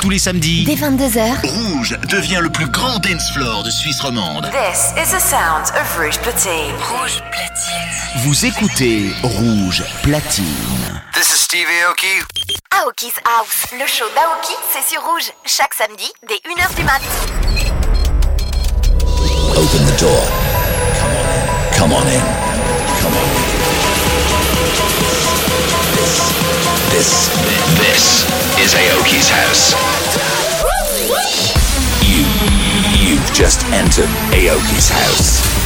Tous les samedis, dès 22h, Rouge devient le plus grand dance floor de Suisse romande. This is the sound of Rouge Platine. Rouge Platine. Vous écoutez Rouge Platine. This is Stevie Aoki. Aoki's House, le show d'Aoki, c'est sur Rouge, chaque samedi dès 1h du mat. Open the door. Come on in. Come on in. This is Aoki's house. You, you've just entered Aoki's house.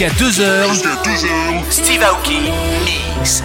Jusqu'à 2h. Steve Aoki. Mix.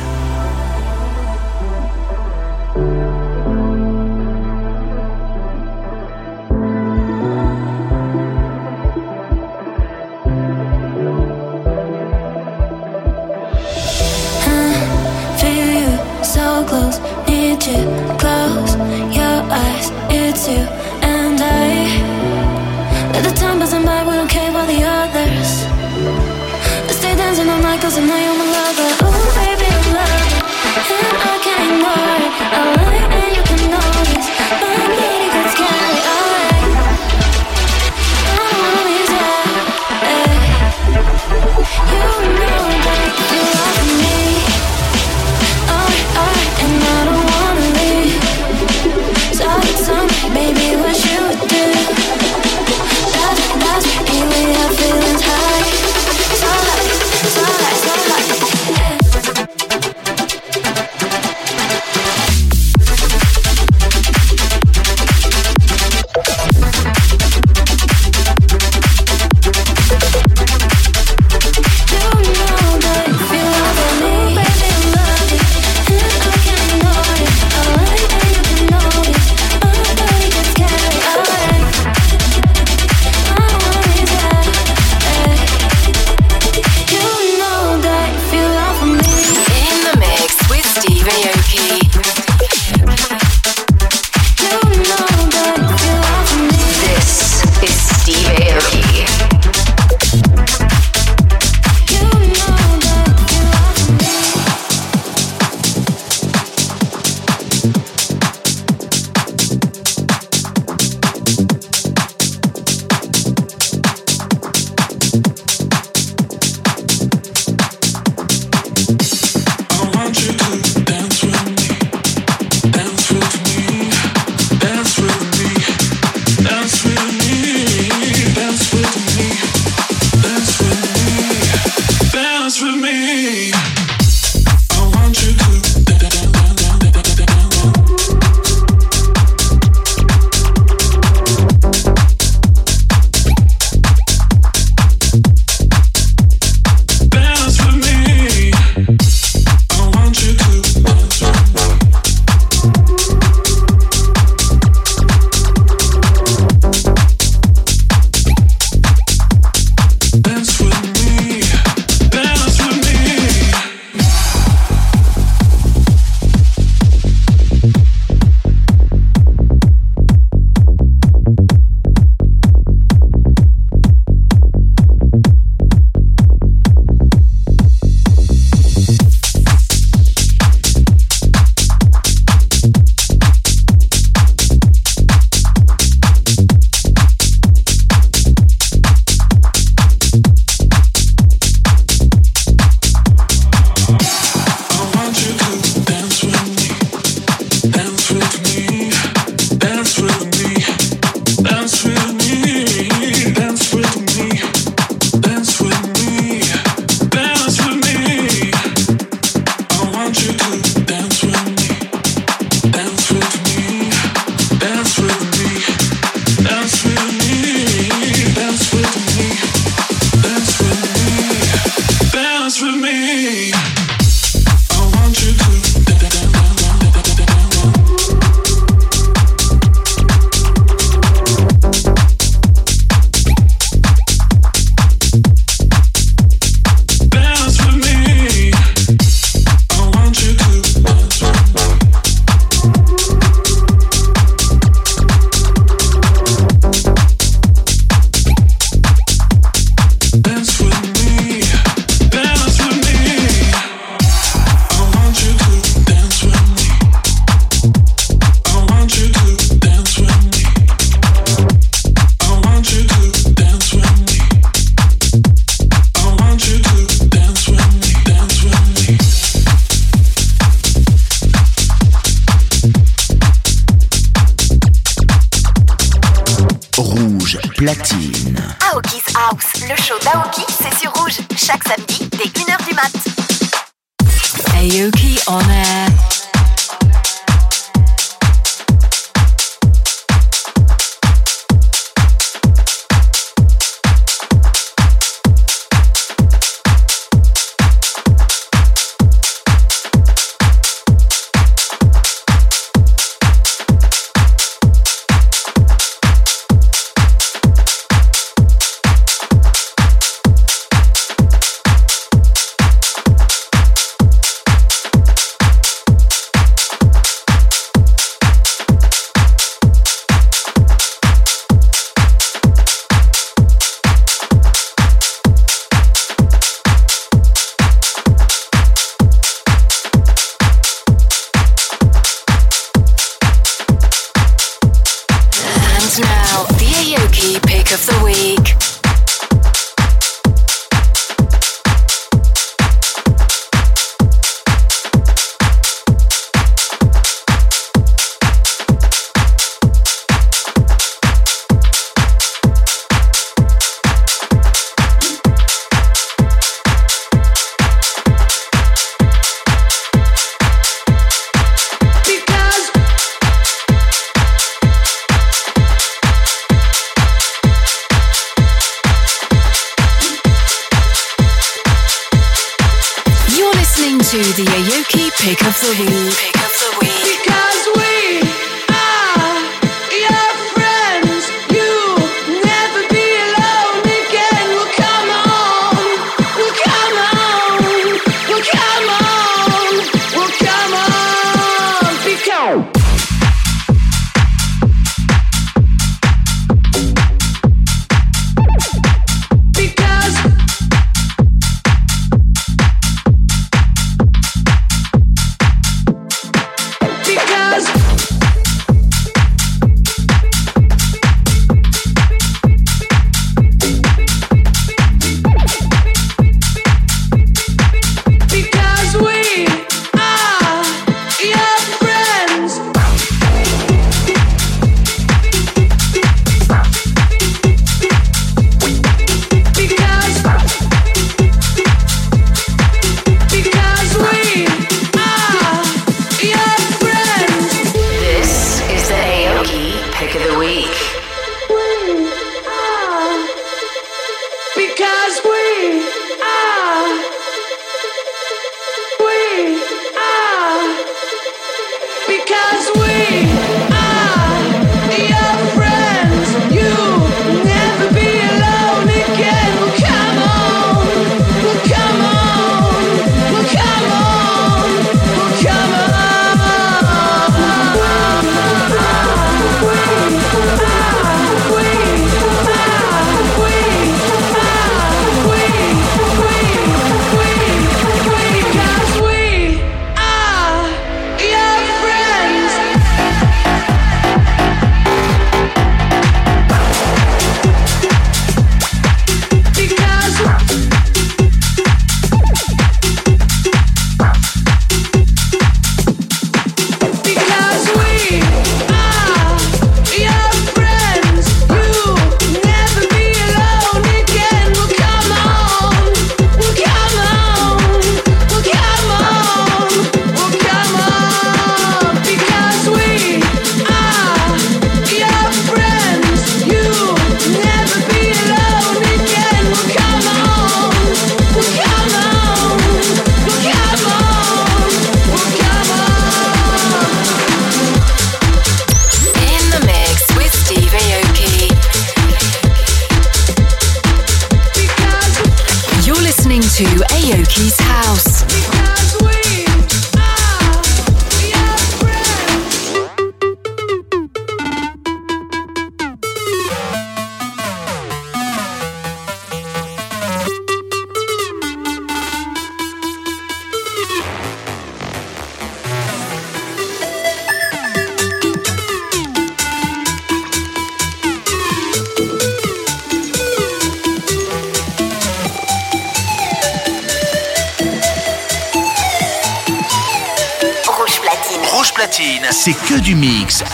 to Aoki's house.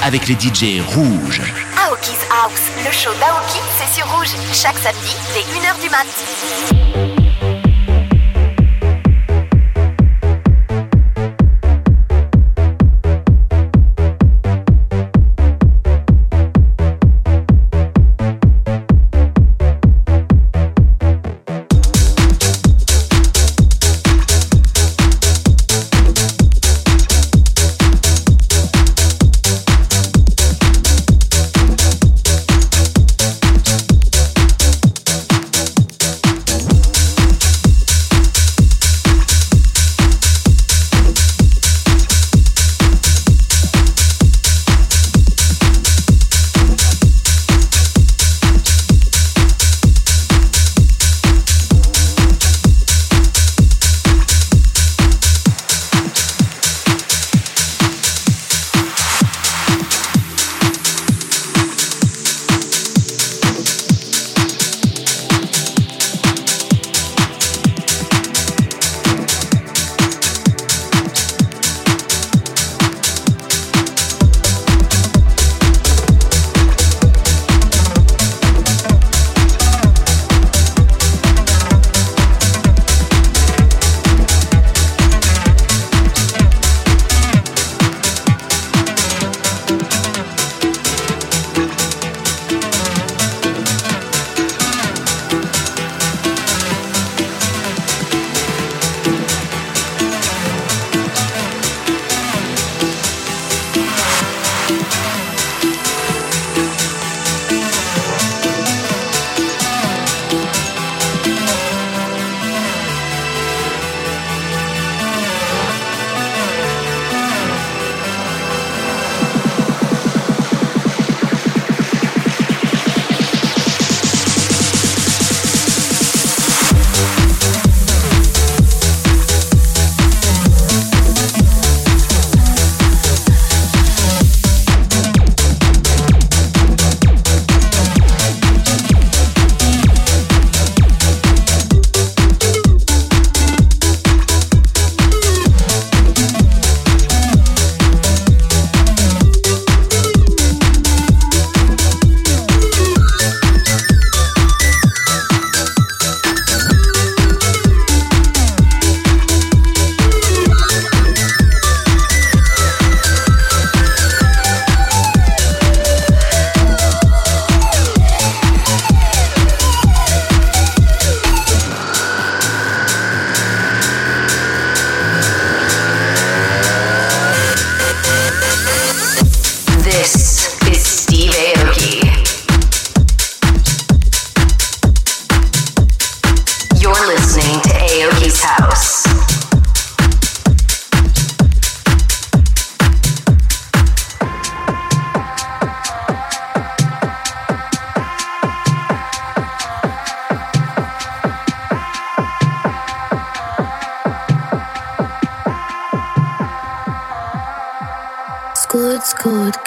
avec les DJ rouges. Aoki's House, le show d'Aoki, c'est sur rouge, chaque samedi dès 1h du mat.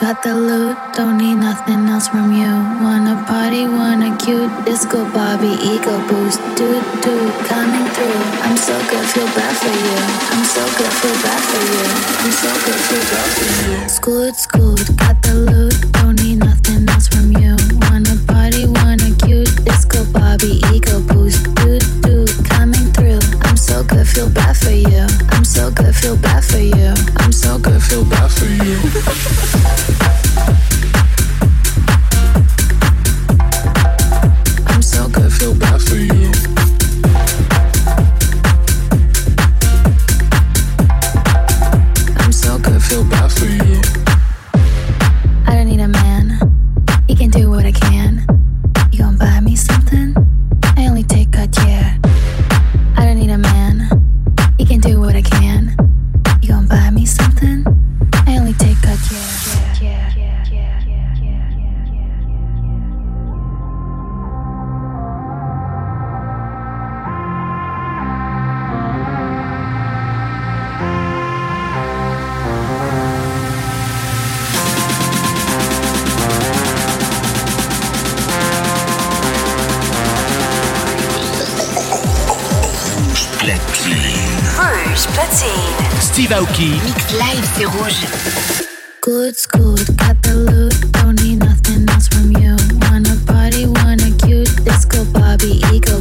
got the loot, don't need nothing else from you. Wanna party, wanna cute, disco Bobby, ego boost, dude, dude, coming through. I'm so good, feel bad for you. I'm so good, feel bad for you. I'm so good, feel bad for you. Scoot, scoot, got the loot, don't need nothing else from you. Wanna party, wanna cute, disco Bobby, ego boost, dude, dude, coming through. I'm so good, feel bad for you. I'm so good, feel bad for you. Live, c'est rouge. Good, school, got the loot, don't need nothing else from you. Wanna party, wanna cute, disco Bobby, ego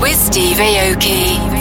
with Steve Aoki.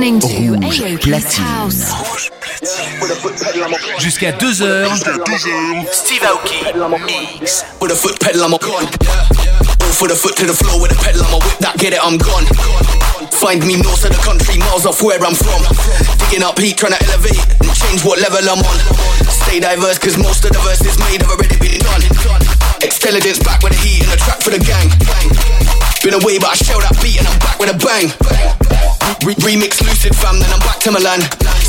Listening to Rouge Aoki's platine. House. Jusqu'à 2h. Steve Aoki. Mix. With a foot pedal, I'm a gone. All for the foot to the floor with a pedal, I'm a whip that, get it, I'm gone. Find me north of the country, miles off where I'm from. Digging up heat, trying to elevate and change what level I'm on. Stay diverse, cause most of the verses made have already been done. Intelligence back with the heat and the track for the gang. Been away, but I shell that beat and I'm back with a bang. Re- remix lucid fam, then I'm back to Milan.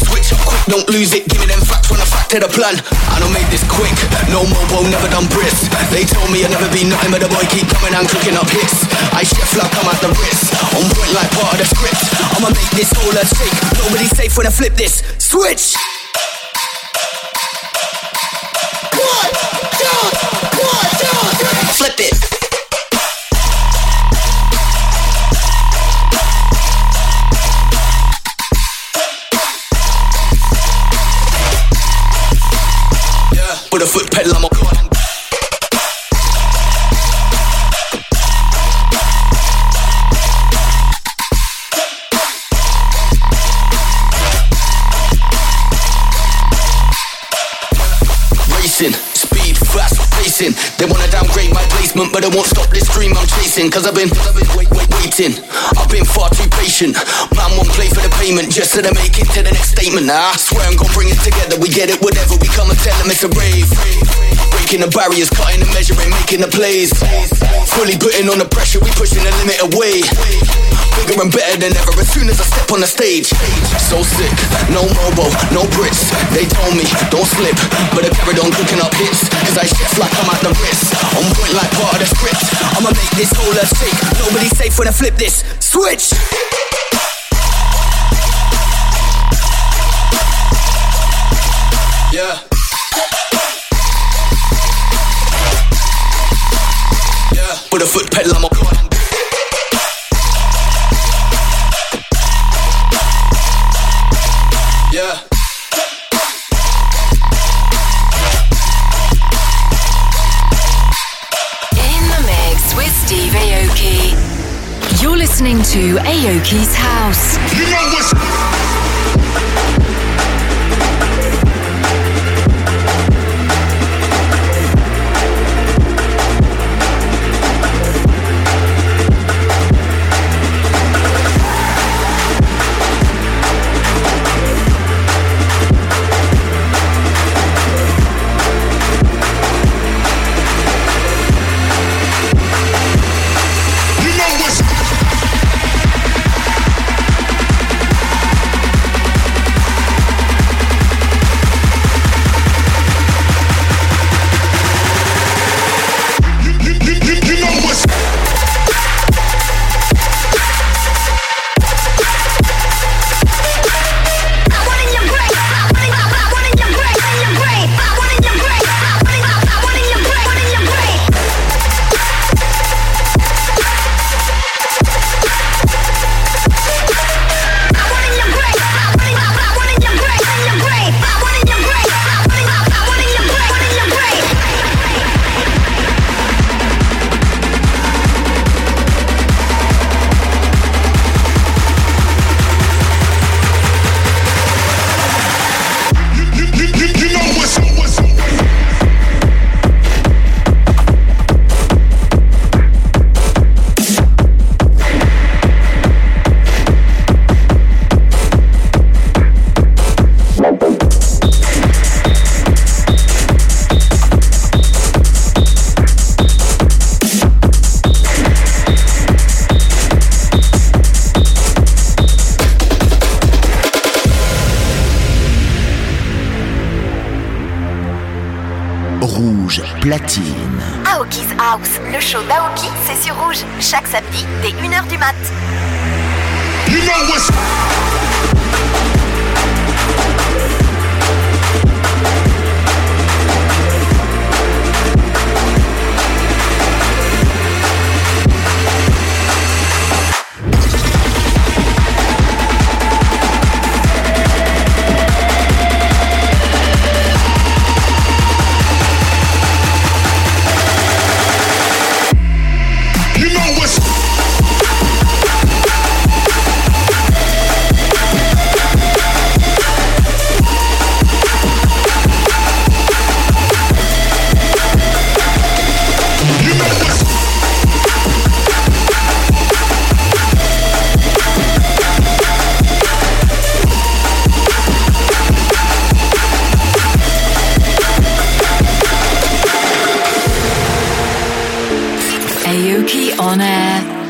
Switch up quick, don't lose it. Give me them facts when I fact to the plan. I don't make this quick. No mobo, never done Brits. They told me I'd never be nothing, but the boy keep coming and cooking up hits. I chef like I'm at the Ritz. On point like part of the script. I'ma make this all a shake. Nobody's safe when I flip this. Switch. One, two, one, two, three. Flip it. With a foot pedal, I'm a god. Racing, speed, fast pacing. They wanna downgrade my placement, but they won't stop this dream I'm chasing. Cause I've been, I've been wait, wait, waiting. I've been far too patient. Man won't play for the payment just so they make it to the next statement. Nah, I swear I'm gonna bring it together. We get it, whatever. We come and tell them it's a rave. Breaking the barriers, cutting the measuring, making the plays. Fully putting on the pressure, we pushing the limit away. And better than ever as soon as I step on the stage. So sick, no mobile, no Brits. They told me, don't slip, but I carried on cooking up hits. Cause I shift like I'm at the wrist. On point like part of the script. I'ma make this whole earth shake. Nobody's safe when I flip this. Switch! Yeah. Yeah. A foot pedal, a to Aoki's House. You know House, le show d'Aoki, c'est sur Rouge. Chaque samedi, dès 1h du mat. Funky on Air.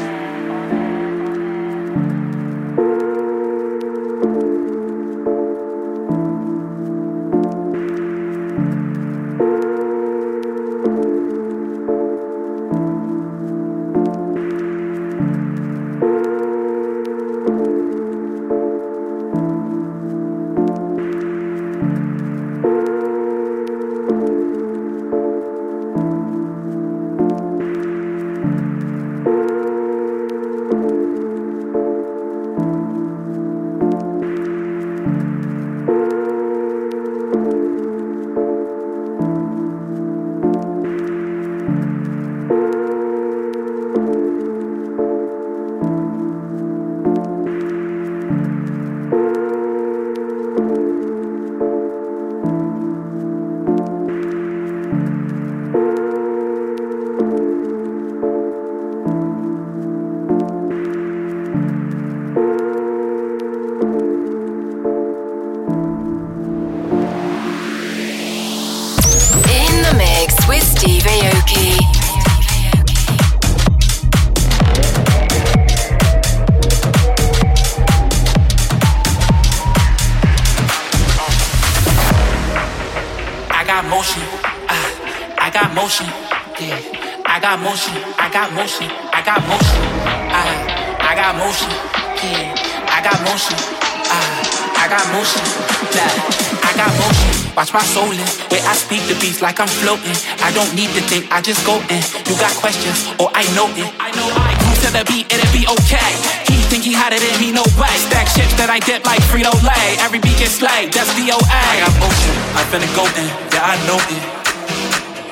Like I'm floating. I don't need to think. I just go in. You got questions, or I know it. I know I move to the beat, it'll be okay. He think he hotter than me, no way. Stack chips that I dip like Frito Lay. Every beat gets slayed. That's VOA. I got motion. I finna go in. Yeah, I know it.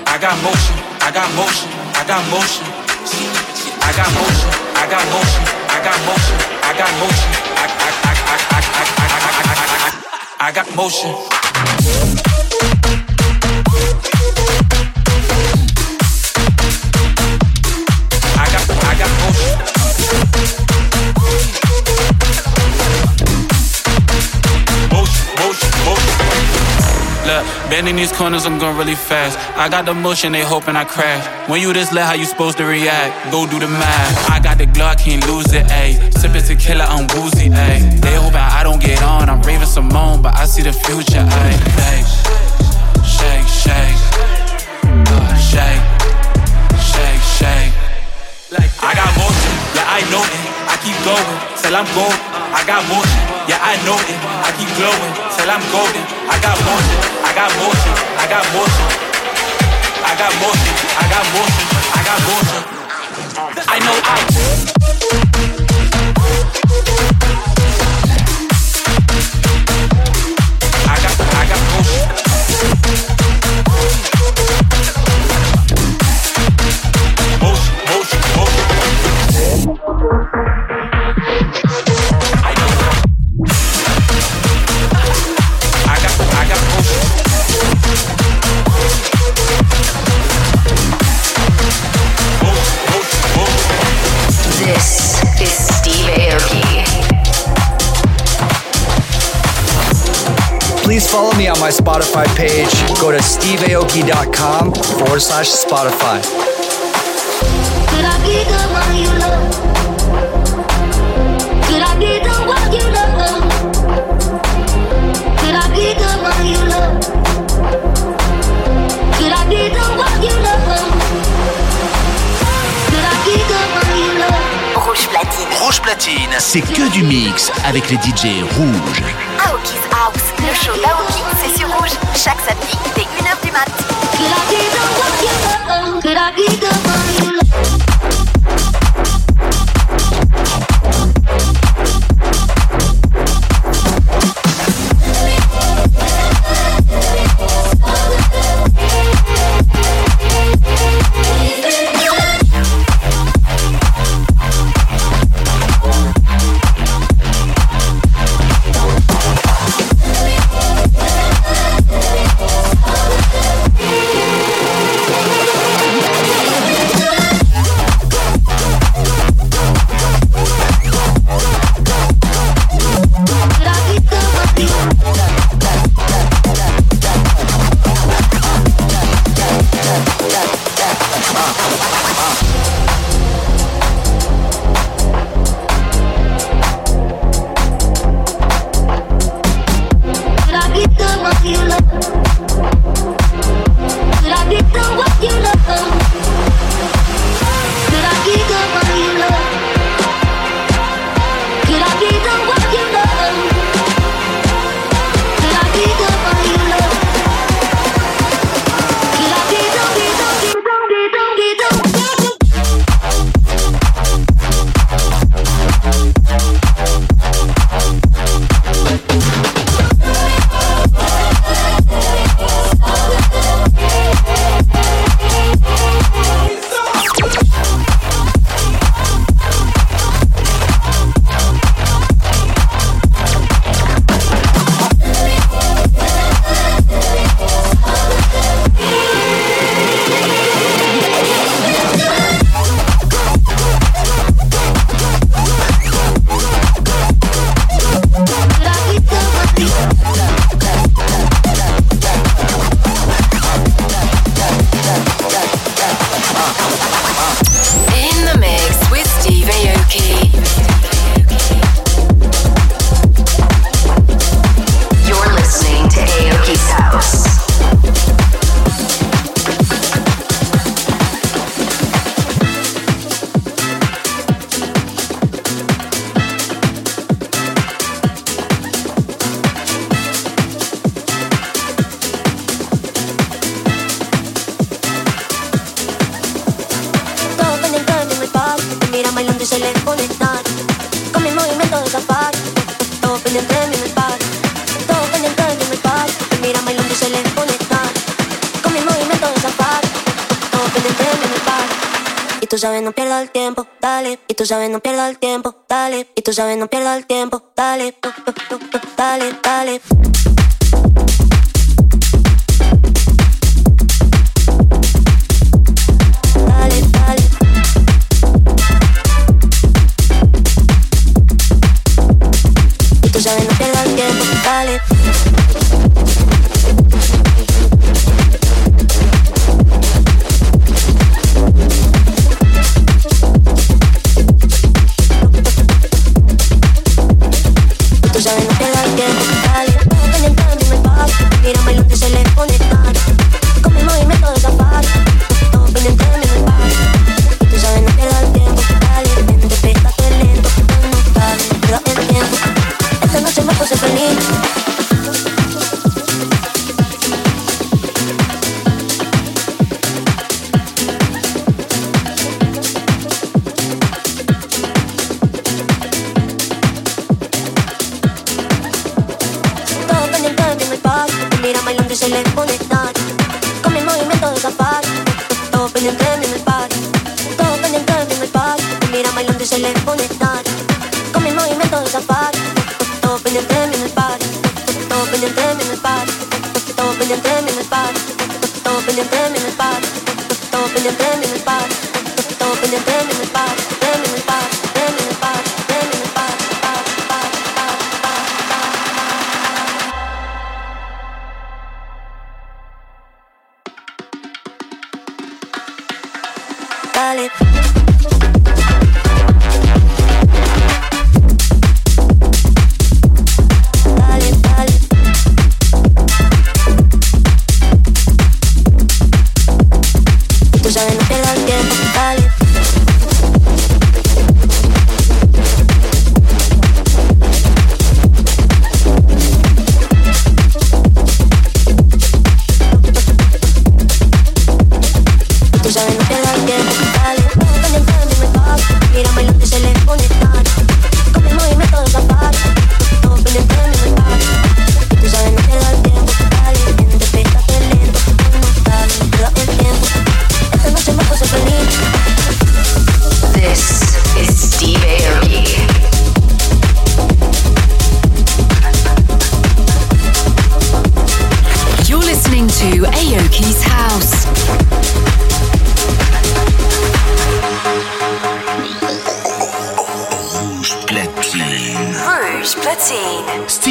I got motion. I got motion. I got motion. I got motion. I got motion. I got motion. I got motion. I I I I I I I I I I got motion. Look, bending these corners, I'm going really fast. I got the motion, they hoping I crash. When you this lit, how you supposed to react? Go do the math. I got the Glock, can't lose it, ayy. Sipping tequila, I'm woozy, ayy. They hoping I don't get on, I'm raving Simone, but I see the future, ayy. Shake, shake, shake, shake, shake. I got motion, yeah, I know it. I keep going till I'm gold. I got motion, yeah, I know it. I keep glowing till I'm golden. I got motion, got I got motion. I got motion, I got motion, I got motion. I know. I follow me on my Spotify page. Go to steveaoki.com forward slash Spotify. Could I be the one you love? Could I be the one you love? Could I be the one you love? Could I be the one you love? Could I be the one you love? Rouge platine. Rouge Platine, c'est que du mix avec les DJ rouges. Aoki's Chaque samedi, dès 1h du mat.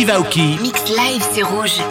Steve. Mix live, c'est rouge.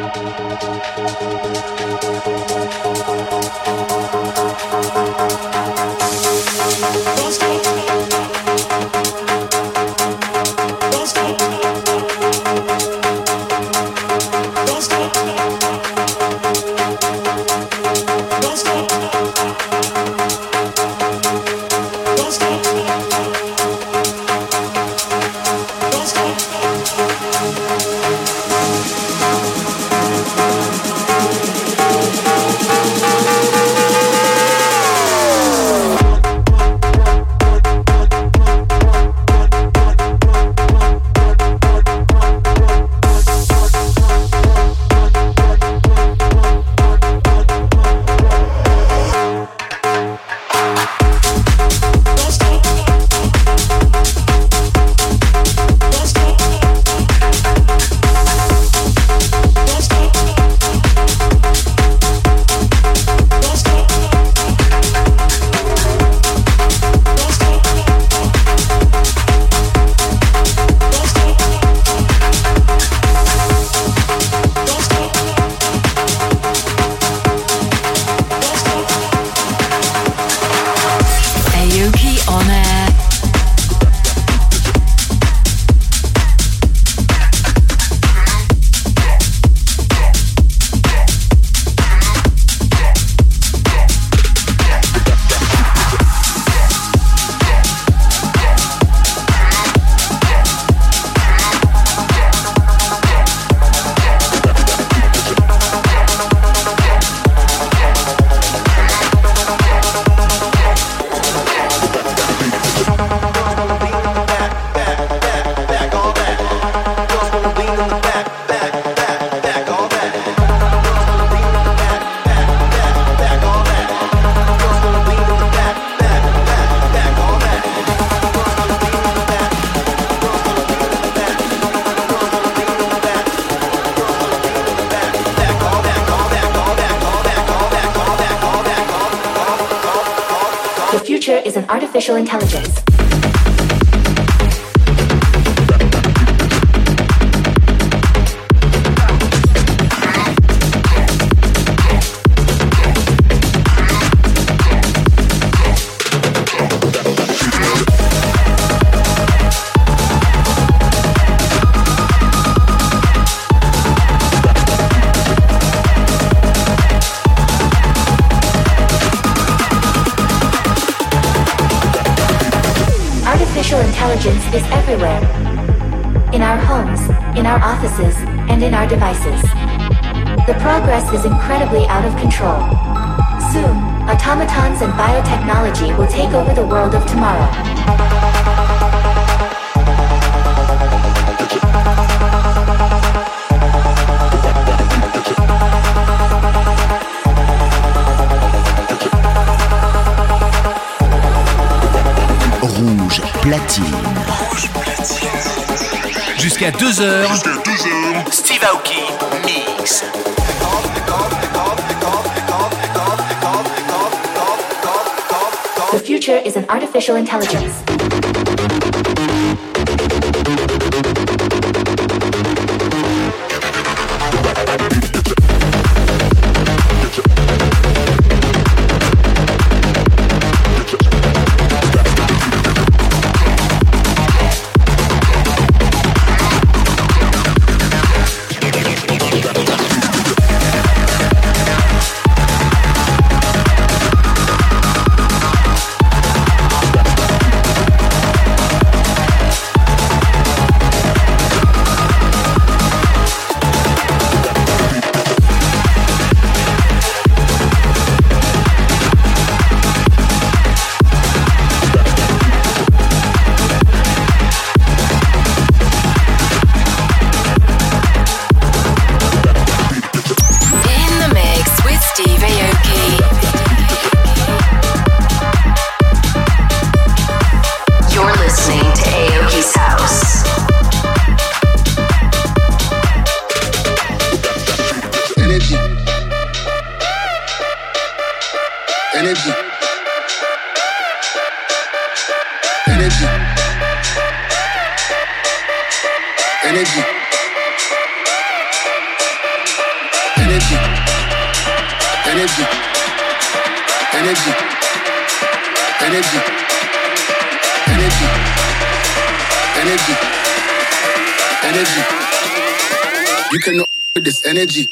Thank you. Artificial intelligence. Artificial intelligence. You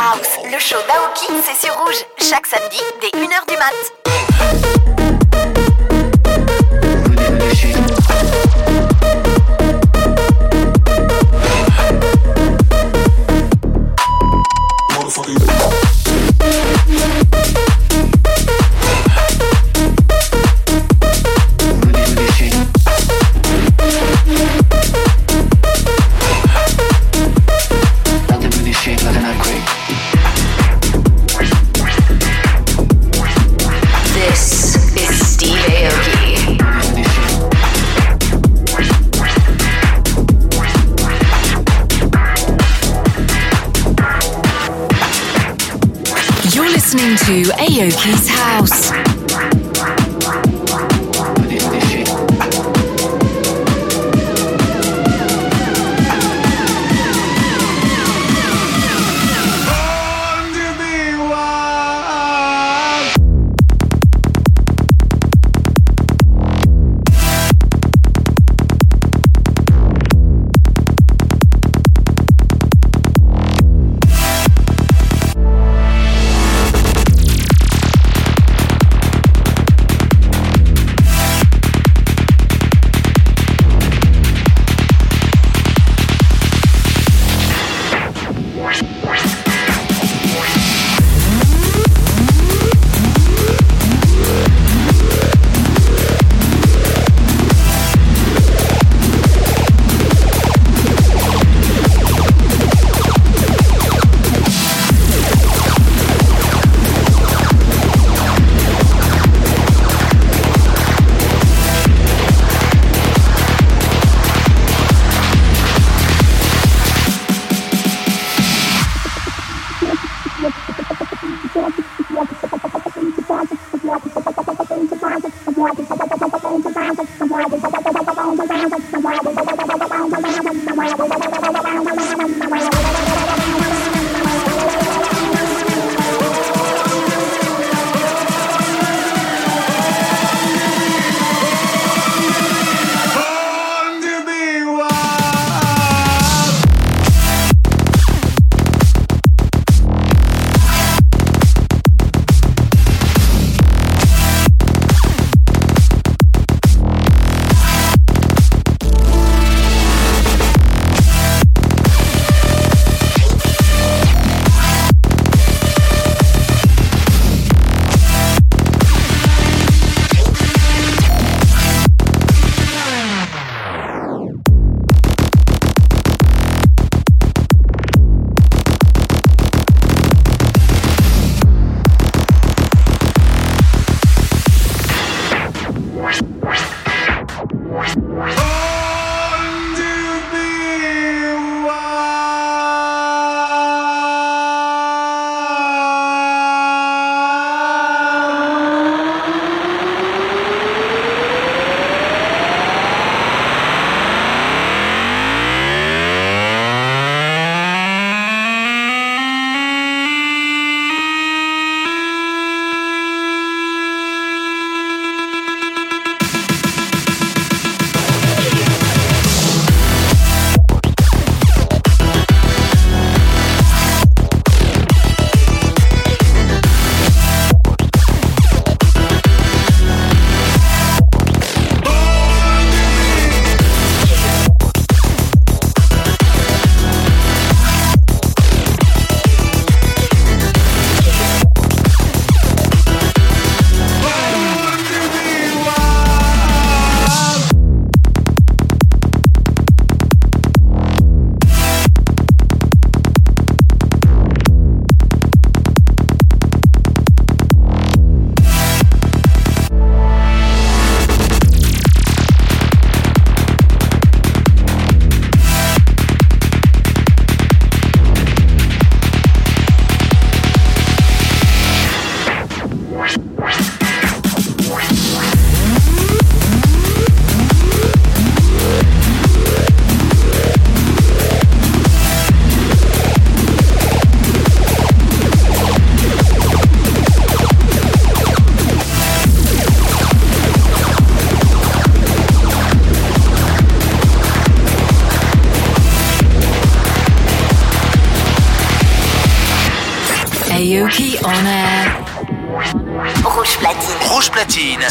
House, le show d'Aoki, c'est sur Rouge, chaque samedi dès 1h du mat. Aoki's house.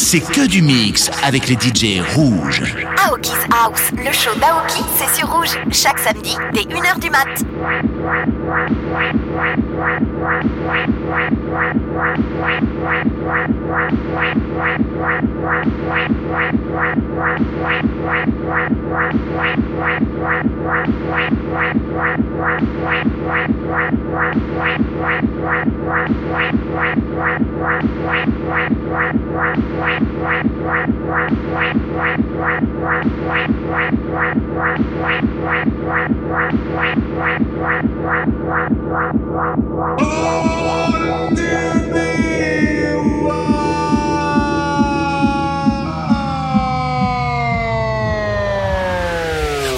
C'est que du mix avec les DJ rouges. Aoki's House, le show d'Aoki, c'est sur rouge. Chaque samedi, dès 1h du mat.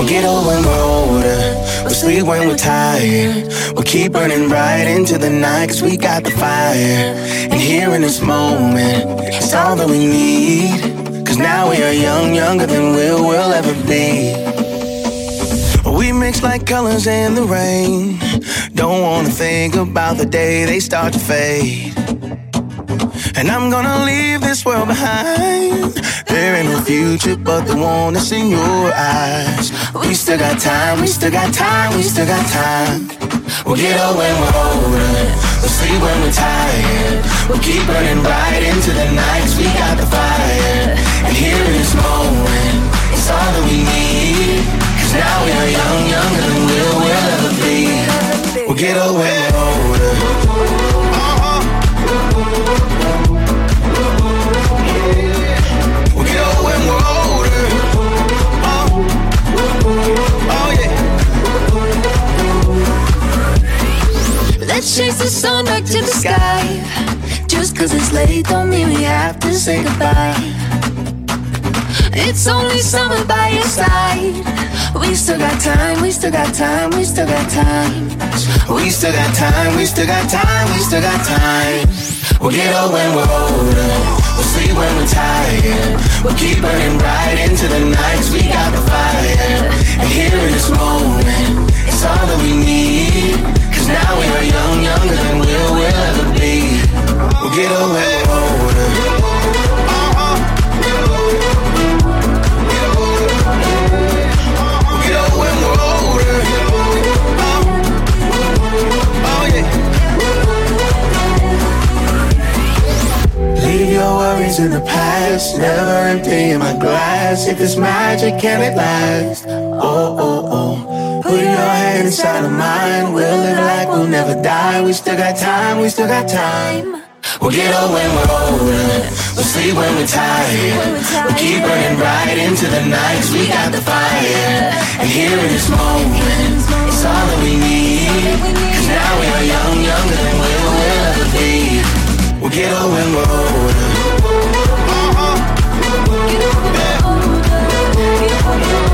Get when we're older. We'll sleep when we're tired. We'll keep burning right into the night, cause we got the fire. And here in this moment, it's all that we need. Cause now we are young, younger than we'll, we'll ever be. We mix like colors in the rain. Don't wanna think about the day they start to fade. And I'm gonna leave this world behind. There ain't no future but the one that's in your eyes. We still got time, we still got time, we still got time. We'll get old when we're older. We'll sleep when we're tired. We'll keep burning right into the nights. We got the fire. And here in this moment, it's all that we need. Cause now we are young, younger than we'll ever be. We'll get we're older. We'll. Oh, oh yeah. Let's chase the sun back to the sky. Just cause it's late don't mean we have to say goodbye. It's only summer by your side. We still got time, we still got time, we still got time. We still got time, we still got time, we still got time. We'll get old when we're older. We'll sleep when we're tired. We'll keep burning right into the nights. We got the fire. And here in this moment, it's all that we need. Cause now we are young, younger than we'll, we'll ever be. We'll get old when we're older. Leave your worries in the past, never empty in my glass. If it's magic, can it last? Oh, oh, oh. Put your hand inside of mine, we'll live like we'll never die. We still got time, we still got time. We'll get old when we're older. We'll sleep when we're tired. We'll keep burning right into the nights. We got the fire. And here in this moment, it's all that we need. Cause now we are young, younger than ever be. We'll get old when we're older. We'll